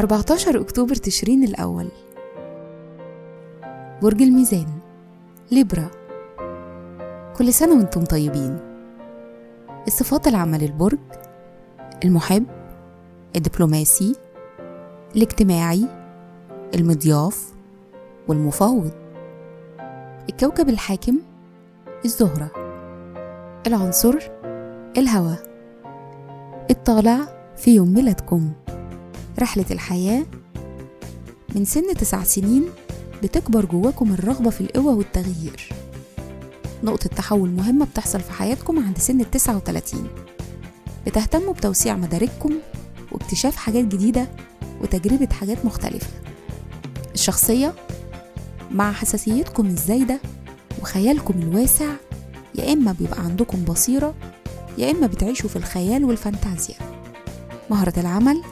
14 أكتوبر تشرين الأول. برج الميزان ليبرا. كل سنة وأنتم طيبين. الصفات العامة للبرج المحب الدبلوماسي الاجتماعي المضياف والمفاوض. الكوكب الحاكم الزهرة. العنصر الهواء الطالع في يوم ميلادكم. رحلة الحياة من سن تسع سنين بتكبر جواكم الرغبة في القوة والتغيير. نقطة تحول مهمة بتحصل في حياتكم عند سن التسعة وتلاتين. بتهتموا بتوسيع مدارككم واكتشاف حاجات جديدة وتجربة حاجات مختلفة. الشخصية مع حساسيتكم الزايدة وخيالكم الواسع يا إما بيبقى عندكم بصيرة يا إما بتعيشوا في الخيال والفانتازيا. مهرة العمل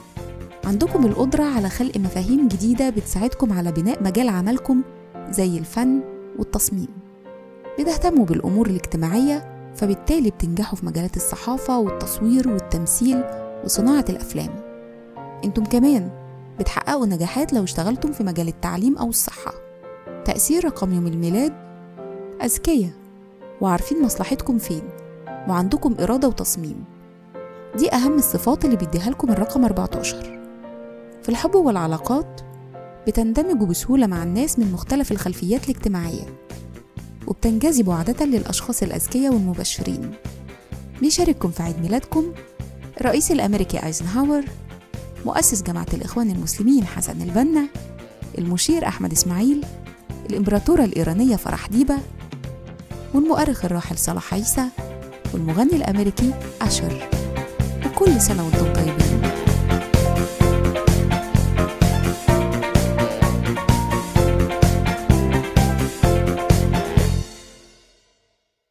عندكم القدرة على خلق مفاهيم جديدة بتساعدكم على بناء مجال عملكم زي الفن والتصميم. بتهتموا بالأمور الاجتماعية فبالتالي بتنجحوا في مجالات الصحافة والتصوير والتمثيل وصناعة الأفلام. إنتم كمان بتحققوا نجاحات لو اشتغلتم في مجال التعليم أو الصحة. تأثير رقم يوم الميلاد أذكياء وعارفين مصلحتكم فين. وعندكم إرادة وتصميم. دي أهم الصفات اللي بيديها لكم الرقم 14 في الحب والعلاقات بتندمجوا بسهولة مع الناس من مختلف الخلفيات الاجتماعية وبتنجذبوا عادة للأشخاص الأذكياء والمبشرين. بيشارككم في عيد ميلادكم الرئيس الأمريكي أيزنهاور مؤسس جماعة الإخوان المسلمين حسن البنا المشير أحمد إسماعيل الإمبراطورة الإيرانية فرح ديبة والمؤرخ الراحل صلاح عيسى. والمغني الأمريكي أشر وكل سنة وأنتم طيبين.